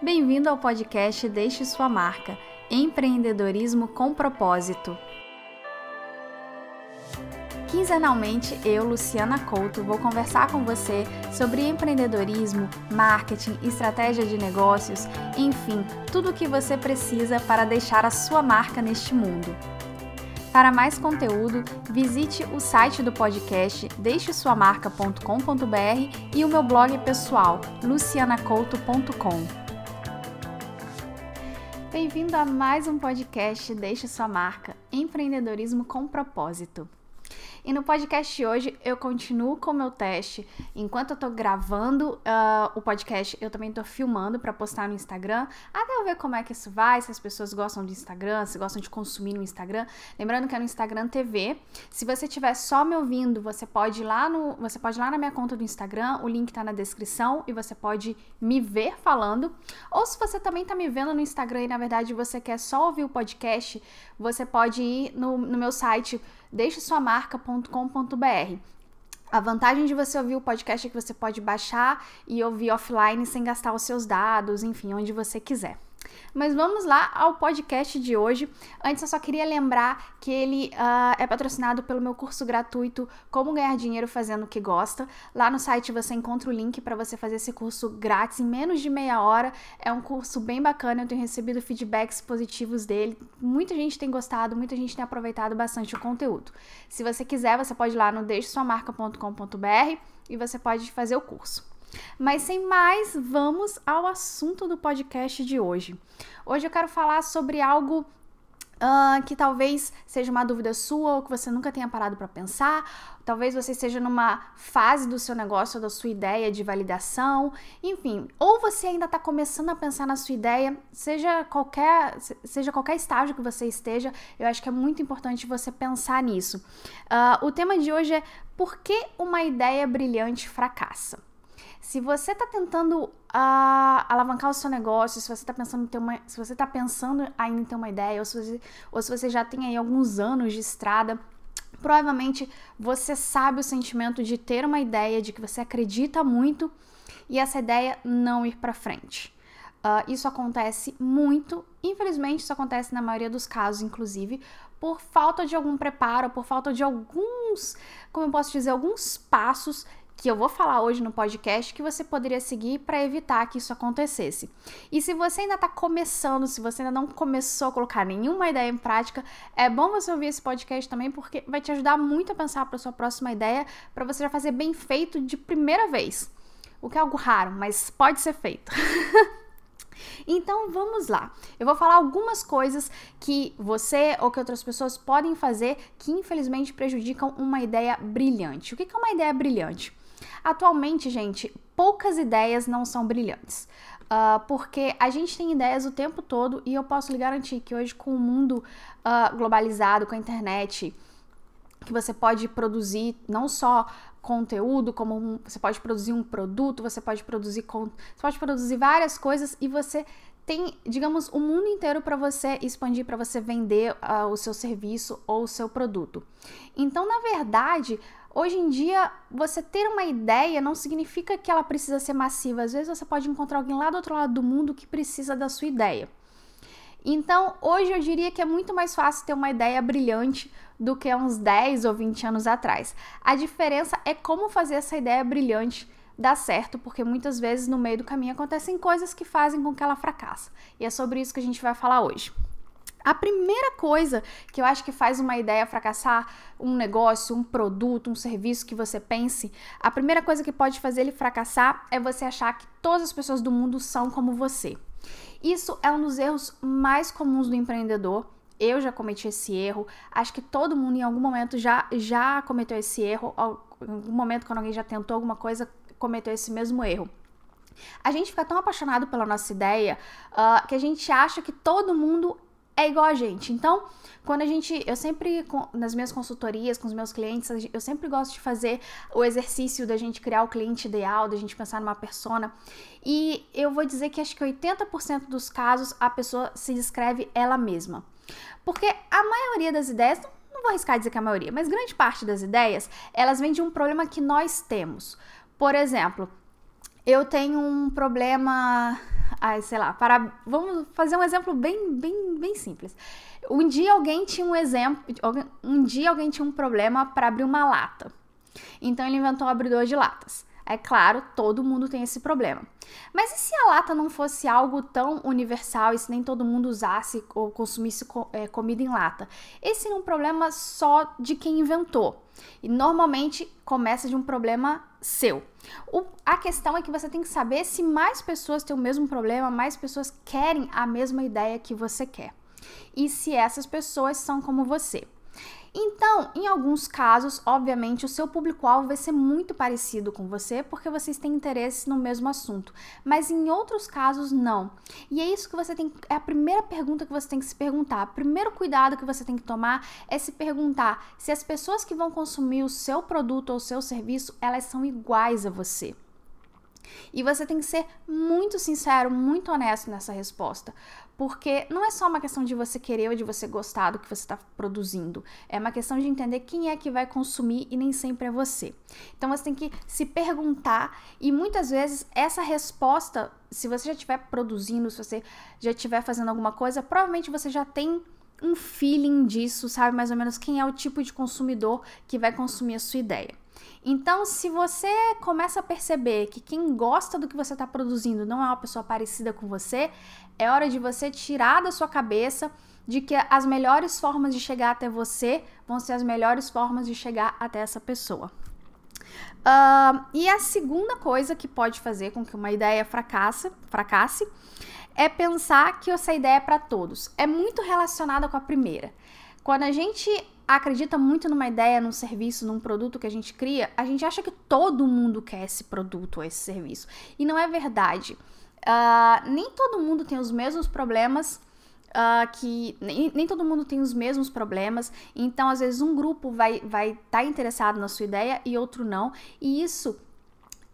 Bem-vindo ao podcast Deixe Sua Marca Empreendedorismo com Propósito. Quinzenalmente, eu, Luciana Couto, vou conversar com você sobre empreendedorismo, marketing, estratégia de negócios, enfim, tudo o que você precisa para deixar a sua marca neste mundo. Para mais conteúdo, visite o site do podcast deixesuamarca.com.br e o meu blog pessoal, lucianacouto.com. Bem-vindo a mais um podcast Deixe Sua Marca Empreendedorismo com Propósito. E no podcast de hoje eu continuo com o meu teste. Enquanto eu tô gravando uh, o podcast, eu também tô filmando para postar no Instagram. Até eu ver como é que isso vai, se as pessoas gostam do Instagram, se gostam de consumir no Instagram. Lembrando que é no Instagram TV. Se você estiver só me ouvindo, você pode ir lá no, você pode lá na minha conta do Instagram, o link tá na descrição e você pode me ver falando. Ou se você também tá me vendo no Instagram e na verdade você quer só ouvir o podcast, você pode ir no, no meu site deixesuamarca.com.br. A vantagem de você ouvir o podcast é que você pode baixar e ouvir offline sem gastar os seus dados, enfim, onde você quiser. Mas vamos lá ao podcast de hoje. Antes, eu só queria lembrar que ele uh, é patrocinado pelo meu curso gratuito Como Ganhar Dinheiro Fazendo o que Gosta. Lá no site você encontra o link para você fazer esse curso grátis em menos de meia hora. É um curso bem bacana, eu tenho recebido feedbacks positivos dele. Muita gente tem gostado, muita gente tem aproveitado bastante o conteúdo. Se você quiser, você pode ir lá no deixesuamarca.com.br e você pode fazer o curso. Mas sem mais, vamos ao assunto do podcast de hoje. Hoje eu quero falar sobre algo Uh, que talvez seja uma dúvida sua ou que você nunca tenha parado para pensar. Talvez você esteja numa fase do seu negócio da sua ideia de validação, enfim, ou você ainda está começando a pensar na sua ideia, seja qualquer, seja qualquer estágio que você esteja, eu acho que é muito importante você pensar nisso. Uh, o tema de hoje é por que uma ideia brilhante fracassa? Se você está tentando uh, alavancar o seu negócio, se você está pensando em ter uma, se você está pensando ainda em ter uma ideia, ou se você, ou se você já tem aí alguns anos de estrada, provavelmente você sabe o sentimento de ter uma ideia, de que você acredita muito e essa ideia não ir para frente. Uh, isso acontece muito, infelizmente, isso acontece na maioria dos casos, inclusive, por falta de algum preparo, por falta de alguns, como eu posso dizer, alguns passos que eu vou falar hoje no podcast que você poderia seguir para evitar que isso acontecesse. E se você ainda está começando, se você ainda não começou a colocar nenhuma ideia em prática, é bom você ouvir esse podcast também porque vai te ajudar muito a pensar para sua próxima ideia, para você já fazer bem feito de primeira vez. O que é algo raro, mas pode ser feito. Então vamos lá. Eu vou falar algumas coisas que você ou que outras pessoas podem fazer que infelizmente prejudicam uma ideia brilhante. O que é uma ideia brilhante? Atualmente, gente, poucas ideias não são brilhantes. Uh, porque a gente tem ideias o tempo todo e eu posso lhe garantir que hoje, com o mundo uh, globalizado, com a internet, que você pode produzir não só conteúdo, como um, você pode produzir um produto, você pode produzir você pode produzir várias coisas e você tem, digamos, o mundo inteiro para você expandir, para você vender uh, o seu serviço ou o seu produto. Então, na verdade, Hoje em dia, você ter uma ideia não significa que ela precisa ser massiva. Às vezes você pode encontrar alguém lá do outro lado do mundo que precisa da sua ideia. Então, hoje eu diria que é muito mais fácil ter uma ideia brilhante do que uns 10 ou 20 anos atrás. A diferença é como fazer essa ideia brilhante dar certo, porque muitas vezes no meio do caminho acontecem coisas que fazem com que ela fracasse. E é sobre isso que a gente vai falar hoje. A primeira coisa que eu acho que faz uma ideia fracassar, um negócio, um produto, um serviço que você pense, a primeira coisa que pode fazer ele fracassar é você achar que todas as pessoas do mundo são como você. Isso é um dos erros mais comuns do empreendedor. Eu já cometi esse erro. Acho que todo mundo em algum momento já, já cometeu esse erro. Em algum momento, quando alguém já tentou alguma coisa, cometeu esse mesmo erro. A gente fica tão apaixonado pela nossa ideia uh, que a gente acha que todo mundo é igual a gente. Então, quando a gente, eu sempre nas minhas consultorias com os meus clientes, eu sempre gosto de fazer o exercício da gente criar o cliente ideal, da gente pensar numa persona. E eu vou dizer que acho que 80% dos casos a pessoa se descreve ela mesma. Porque a maioria das ideias, não vou arriscar dizer que é a maioria, mas grande parte das ideias, elas vêm de um problema que nós temos. Por exemplo, eu tenho um problema ai, sei lá, para vamos fazer um exemplo bem, bem, bem simples. Um dia alguém tinha um exemplo, um dia alguém tinha um problema para abrir uma lata. Então ele inventou um abridor de latas. É claro, todo mundo tem esse problema. Mas e se a lata não fosse algo tão universal e se nem todo mundo usasse ou consumisse é, comida em lata? Esse é um problema só de quem inventou. E normalmente começa de um problema seu. O, a questão é que você tem que saber se mais pessoas têm o mesmo problema, mais pessoas querem a mesma ideia que você quer. E se essas pessoas são como você. Então, em alguns casos, obviamente, o seu público-alvo vai ser muito parecido com você porque vocês têm interesse no mesmo assunto, mas em outros casos não. E é isso que você tem, é a primeira pergunta que você tem que se perguntar. O primeiro cuidado que você tem que tomar é se perguntar se as pessoas que vão consumir o seu produto ou o seu serviço, elas são iguais a você. E você tem que ser muito sincero, muito honesto nessa resposta. Porque não é só uma questão de você querer ou de você gostar do que você está produzindo. É uma questão de entender quem é que vai consumir e nem sempre é você. Então você tem que se perguntar e muitas vezes essa resposta, se você já estiver produzindo, se você já estiver fazendo alguma coisa, provavelmente você já tem um feeling disso, sabe mais ou menos quem é o tipo de consumidor que vai consumir a sua ideia. Então, se você começa a perceber que quem gosta do que você está produzindo não é uma pessoa parecida com você, é hora de você tirar da sua cabeça de que as melhores formas de chegar até você vão ser as melhores formas de chegar até essa pessoa. Uh, e a segunda coisa que pode fazer com que uma ideia fracasse, fracasse é pensar que essa ideia é para todos. É muito relacionada com a primeira. Quando a gente acredita muito numa ideia, num serviço, num produto que a gente cria, a gente acha que todo mundo quer esse produto ou esse serviço. E não é verdade. Uh, nem todo mundo tem os mesmos problemas. Uh, que nem, nem, todo mundo tem os mesmos problemas, então às vezes um grupo vai estar vai tá interessado na sua ideia e outro não, e isso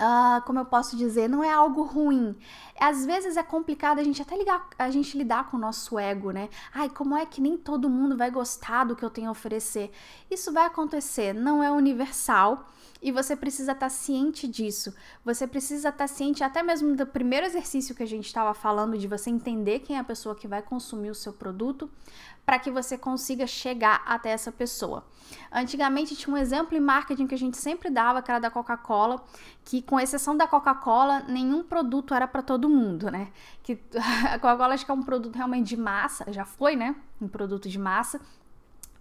Uh, como eu posso dizer, não é algo ruim. Às vezes é complicado a gente até ligar, a gente lidar com o nosso ego, né? Ai, como é que nem todo mundo vai gostar do que eu tenho a oferecer? Isso vai acontecer, não é universal e você precisa estar tá ciente disso. Você precisa estar tá ciente até mesmo do primeiro exercício que a gente estava falando de você entender quem é a pessoa que vai consumir o seu produto para que você consiga chegar até essa pessoa. Antigamente tinha um exemplo em marketing que a gente sempre dava, que era da Coca-Cola, que com exceção da Coca-Cola, nenhum produto era para todo mundo, né? Que a Coca-Cola acho que é um produto realmente de massa, já foi, né? Um produto de massa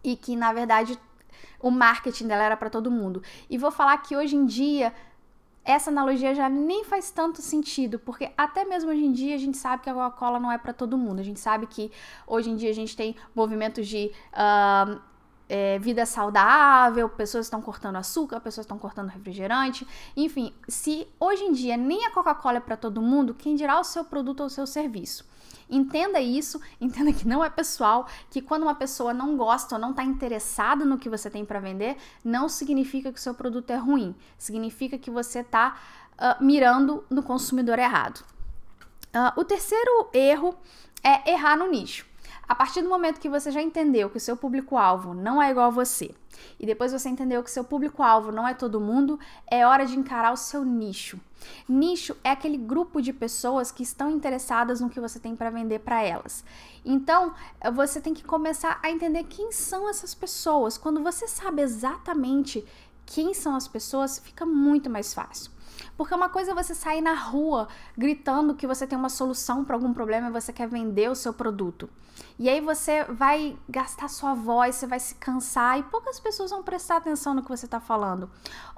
e que na verdade o marketing dela era para todo mundo. E vou falar que hoje em dia essa analogia já nem faz tanto sentido, porque até mesmo hoje em dia a gente sabe que a Coca-Cola não é para todo mundo. A gente sabe que hoje em dia a gente tem movimentos de uh, é, vida saudável, pessoas estão cortando açúcar, pessoas estão cortando refrigerante, enfim, se hoje em dia nem a Coca-Cola é para todo mundo, quem dirá o seu produto ou o seu serviço? Entenda isso, entenda que não é pessoal, que quando uma pessoa não gosta ou não está interessada no que você tem para vender, não significa que o seu produto é ruim, significa que você está uh, ah, mirando no consumidor errado. Uh, o terceiro erro é errar no nicho. A partir do momento que você já entendeu que o seu público-alvo não é igual a você, e depois você entendeu que seu público-alvo não é todo mundo, é hora de encarar o seu nicho. Nicho é aquele grupo de pessoas que estão interessadas no que você tem para vender para elas. Então, você tem que começar a entender quem são essas pessoas. Quando você sabe exatamente quem são as pessoas, fica muito mais fácil. Porque uma coisa é você sair na rua gritando que você tem uma solução para algum problema e você quer vender o seu produto. E aí você vai gastar sua voz, você vai se cansar e poucas pessoas vão prestar atenção no que você está falando.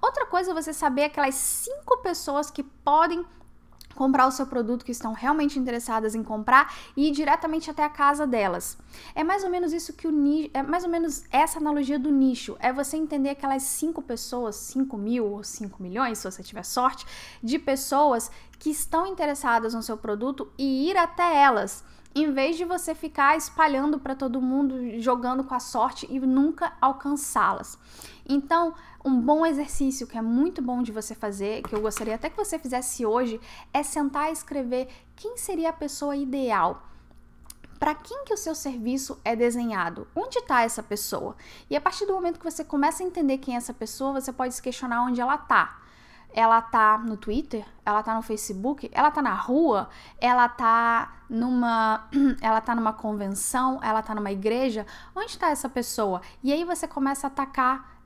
Outra coisa é você saber aquelas cinco pessoas que podem comprar o seu produto que estão realmente interessadas em comprar e ir diretamente até a casa delas. É mais ou menos isso que o nicho, é mais ou menos essa analogia do nicho. É você entender aquelas cinco pessoas, 5 mil ou 5 milhões, se você tiver sorte, de pessoas que estão interessadas no seu produto e ir até elas em vez de você ficar espalhando para todo mundo, jogando com a sorte e nunca alcançá-las. Então, um bom exercício que é muito bom de você fazer, que eu gostaria até que você fizesse hoje, é sentar e escrever quem seria a pessoa ideal. Para quem que o seu serviço é desenhado? Onde está essa pessoa? E a partir do momento que você começa a entender quem é essa pessoa, você pode se questionar onde ela está. Ela tá no Twitter, ela tá no Facebook, ela tá na rua, ela tá numa ela tá numa convenção, ela tá numa igreja, onde está essa pessoa? E aí você começa a atacar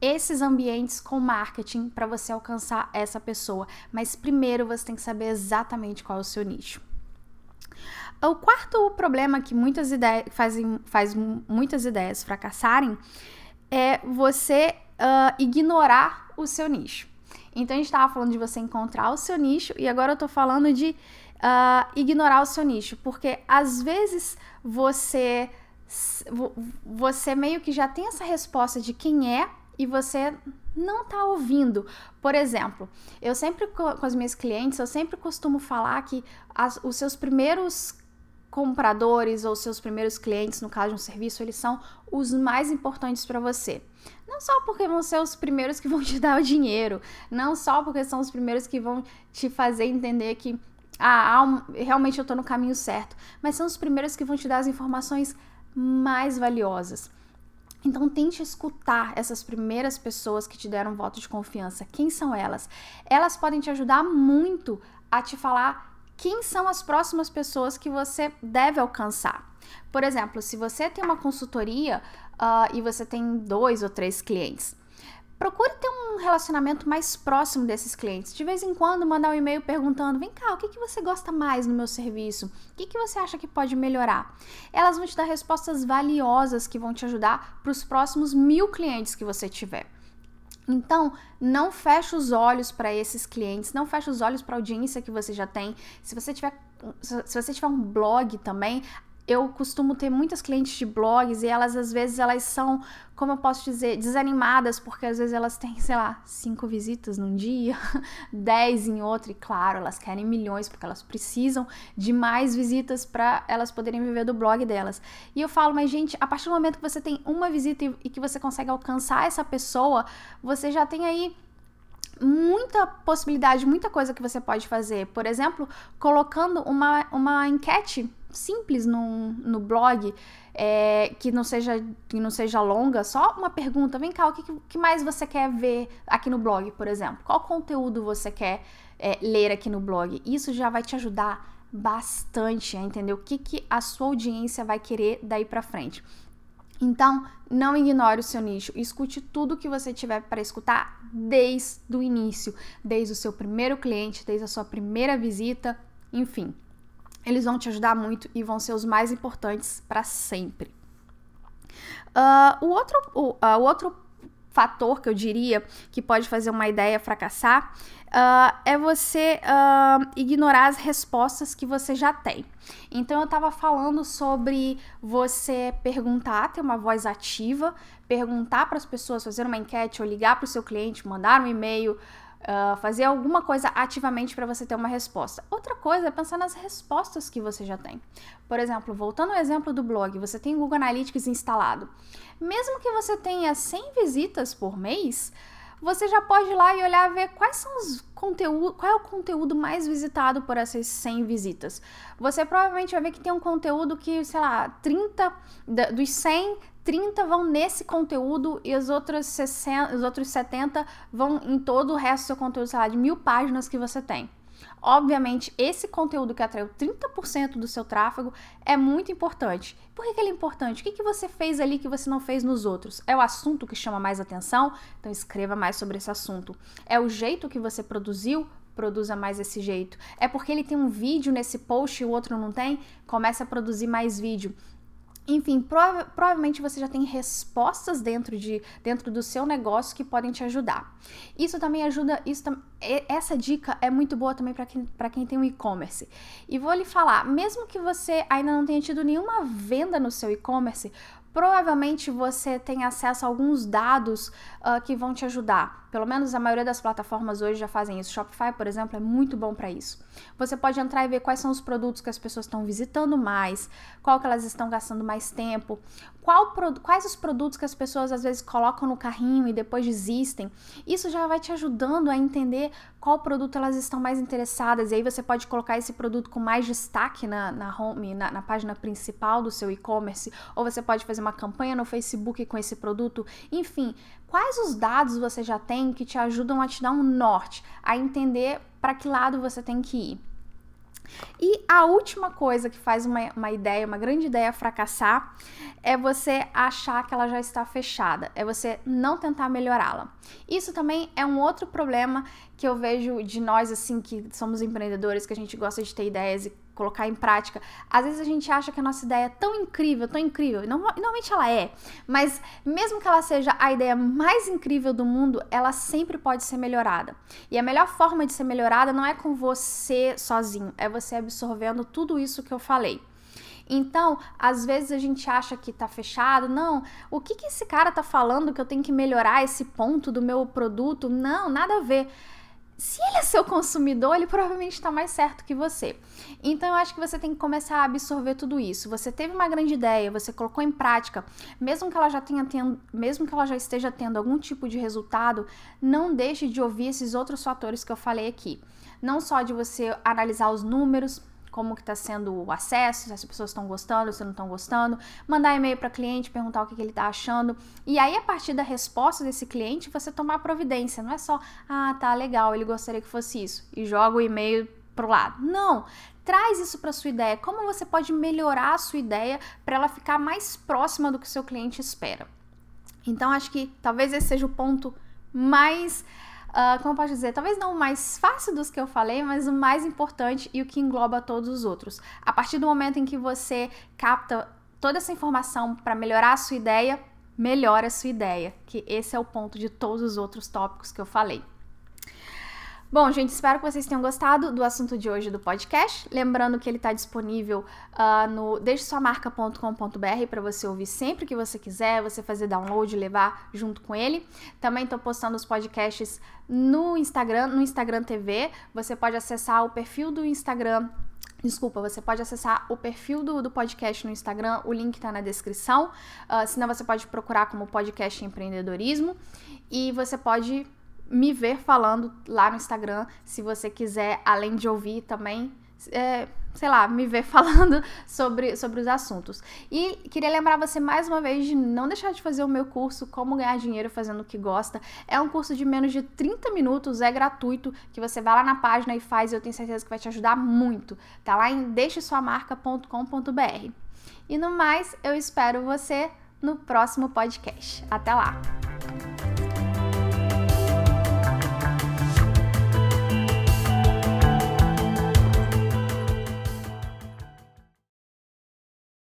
esses ambientes com marketing para você alcançar essa pessoa. Mas primeiro você tem que saber exatamente qual é o seu nicho. O quarto problema que muitas ideias fazem faz muitas ideias fracassarem é você uh, ignorar o seu nicho. Então a gente estava falando de você encontrar o seu nicho e agora eu tô falando de uh, ignorar o seu nicho, porque às vezes você você meio que já tem essa resposta de quem é e você não tá ouvindo. Por exemplo, eu sempre com as minhas clientes, eu sempre costumo falar que as, os seus primeiros compradores ou seus primeiros clientes, no caso de um serviço, eles são os mais importantes para você. Não só porque vão ser os primeiros que vão te dar o dinheiro, não só porque são os primeiros que vão te fazer entender que ah, realmente eu estou no caminho certo, mas são os primeiros que vão te dar as informações mais valiosas. Então tente escutar essas primeiras pessoas que te deram voto de confiança. Quem são elas? Elas podem te ajudar muito a te falar quem são as próximas pessoas que você deve alcançar. Por exemplo, se você tem uma consultoria uh, e você tem dois ou três clientes, procure ter um relacionamento mais próximo desses clientes. De vez em quando, mandar um e-mail perguntando: vem cá, o que, que você gosta mais no meu serviço? O que, que você acha que pode melhorar? Elas vão te dar respostas valiosas que vão te ajudar para os próximos mil clientes que você tiver. Então, não feche os olhos para esses clientes, não feche os olhos para a audiência que você já tem. Se você tiver se você tiver um blog também, eu costumo ter muitas clientes de blogs e elas às vezes elas são, como eu posso dizer, desanimadas porque às vezes elas têm, sei lá, cinco visitas num dia, dez em outro e claro, elas querem milhões porque elas precisam de mais visitas para elas poderem viver do blog delas. E eu falo, mas gente, a partir do momento que você tem uma visita e, que você consegue alcançar essa pessoa, você já tem aí muita possibilidade, muita coisa que você pode fazer. Por exemplo, colocando uma, uma enquete simples no, no blog, é, que, não seja, que não seja longa, só uma pergunta, vem cá, o que, que mais você quer ver aqui no blog, por exemplo? Qual conteúdo você quer é, ler aqui no blog? Isso já vai te ajudar bastante a entender o que, que a sua audiência vai querer daí para frente. Então, não ignore o seu nicho, escute tudo que você tiver para escutar desde o início, desde o seu primeiro cliente, desde a sua primeira visita, enfim eles vão te ajudar muito e vão ser os mais importantes para sempre. Uh, o, outro, o, uh, o outro fator que eu diria que pode fazer uma ideia fracassar uh, é você uh, ignorar as respostas que você já tem. Então eu estava falando sobre você perguntar, ter uma voz ativa, perguntar para as pessoas, fazer uma enquete ou ligar para o seu cliente, mandar um e-mail, Uh, fazer alguma coisa ativamente para você ter uma resposta. Outra coisa é pensar nas respostas que você já tem. Por exemplo, voltando ao exemplo do blog, você tem o Google Analytics instalado. Mesmo que você tenha 100 visitas por mês, você já pode ir lá e olhar ver quais são os conteúdos, qual é o conteúdo mais visitado por essas 100 visitas. Você provavelmente vai ver que tem um conteúdo que, sei lá, 30 dos 100, 30 vão nesse conteúdo e os outros, 60, os outros 70 vão em todo o resto do seu conteúdo, sei lá, de mil páginas que você tem. Obviamente, esse conteúdo que atraiu 30% do seu tráfego é muito importante. Por que, que ele é importante? O que, que você fez ali que você não fez nos outros? É o assunto que chama mais atenção? Então escreva mais sobre esse assunto. É o jeito que você produziu? Produza mais esse jeito. É porque ele tem um vídeo nesse post e o outro não tem? Comece a produzir mais vídeo. Enfim, prova provavelmente você já tem respostas dentro, de, dentro do seu negócio que podem te ajudar. Isso também ajuda. Isso, essa dica é muito boa também para quem, quem tem um e-commerce. E vou lhe falar: mesmo que você ainda não tenha tido nenhuma venda no seu e-commerce, provavelmente você tem acesso a alguns dados uh, que vão te ajudar. Pelo menos a maioria das plataformas hoje já fazem isso. Shopify, por exemplo, é muito bom para isso. Você pode entrar e ver quais são os produtos que as pessoas estão visitando mais, qual que elas estão gastando mais tempo, qual, quais os produtos que as pessoas às vezes colocam no carrinho e depois desistem. Isso já vai te ajudando a entender qual produto elas estão mais interessadas. E aí você pode colocar esse produto com mais destaque na, na home, na, na página principal do seu e-commerce, ou você pode fazer uma campanha no Facebook com esse produto. Enfim, quais os dados você já tem que te ajudam a te dar um norte, a entender para que lado você tem que ir. E a última coisa que faz uma, uma ideia, uma grande ideia fracassar, é você achar que ela já está fechada, é você não tentar melhorá-la. Isso também é um outro problema que eu vejo de nós, assim, que somos empreendedores, que a gente gosta de ter ideias e colocar em prática. Às vezes a gente acha que a nossa ideia é tão incrível, tão incrível, e normalmente ela é, mas mesmo que ela seja a ideia mais incrível do mundo, ela sempre pode ser melhorada. E a melhor forma de ser melhorada não é com você sozinho, é você absorvendo tudo isso que eu falei. Então, às vezes a gente acha que tá fechado. Não, o que, que esse cara tá falando que eu tenho que melhorar esse ponto do meu produto? Não, nada a ver se ele é seu consumidor, ele provavelmente está mais certo que você. Então eu acho que você tem que começar a absorver tudo isso. Você teve uma grande ideia, você colocou em prática, mesmo que ela já tenha tendo, mesmo que ela já esteja tendo algum tipo de resultado, não deixe de ouvir esses outros fatores que eu falei aqui. Não só de você analisar os números, como que está sendo o acesso, se as pessoas estão gostando, se não estão gostando, mandar e-mail para cliente, perguntar o que, que ele está achando. E aí, a partir da resposta desse cliente, você tomar providência. Não é só, ah, tá legal, ele gostaria que fosse isso. E joga o e-mail pro lado. Não, traz isso para sua ideia. Como você pode melhorar a sua ideia para ela ficar mais próxima do que o seu cliente espera? Então, acho que talvez esse seja o ponto mais uh, como posso dizer, talvez não o mais fácil dos que eu falei, mas o mais importante e o que engloba todos os outros. A partir do momento em que você capta toda essa informação para melhorar a sua ideia, melhora a sua ideia, que esse é o ponto de todos os outros tópicos que eu falei. Bom, gente, espero que vocês tenham gostado do assunto de hoje do podcast. Lembrando que ele está disponível uh, no deixesuamarca.com.br para você ouvir sempre que você quiser, você fazer download levar junto com ele. Também estou postando os podcasts no Instagram, no Instagram TV. Você pode acessar o perfil do Instagram Desculpa, você pode acessar o perfil do, do podcast no Instagram, o link está na descrição. Uh, senão você pode procurar como podcast empreendedorismo. E você pode me ver falando lá no Instagram, se você quiser, além de ouvir também, é, sei lá, me ver falando sobre, sobre os assuntos. E queria lembrar você mais uma vez de não deixar de fazer o meu curso Como Ganhar Dinheiro Fazendo o que Gosta. É um curso de menos de 30 minutos, é gratuito, que você vai lá na página e faz, eu tenho certeza que vai te ajudar muito. Tá lá em deixesuamarca.com.br. E no mais, eu espero você no próximo podcast. Até lá!